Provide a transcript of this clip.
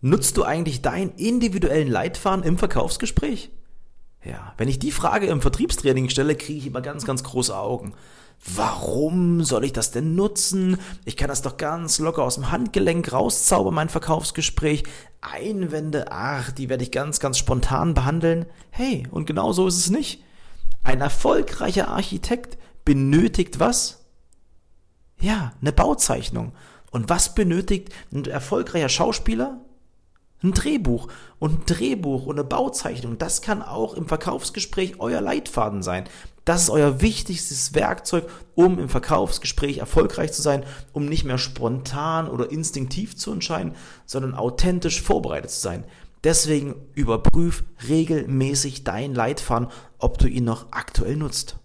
Nutzt du eigentlich deinen individuellen Leitfaden im Verkaufsgespräch? Ja, wenn ich die Frage im Vertriebstraining stelle, kriege ich immer ganz, ganz große Augen. Warum soll ich das denn nutzen? Ich kann das doch ganz locker aus dem Handgelenk rauszaubern, mein Verkaufsgespräch. Einwände, ach, die werde ich ganz, ganz spontan behandeln. Hey, und genau so ist es nicht. Ein erfolgreicher Architekt benötigt was? Ja, eine Bauzeichnung. Und was benötigt ein erfolgreicher Schauspieler? Ein Drehbuch. Und ein Drehbuch und eine Bauzeichnung, das kann auch im Verkaufsgespräch euer Leitfaden sein. Das ist euer wichtigstes Werkzeug, um im Verkaufsgespräch erfolgreich zu sein, um nicht mehr spontan oder instinktiv zu entscheiden, sondern authentisch vorbereitet zu sein. Deswegen überprüf regelmäßig deinen Leitfaden, ob du ihn noch aktuell nutzt.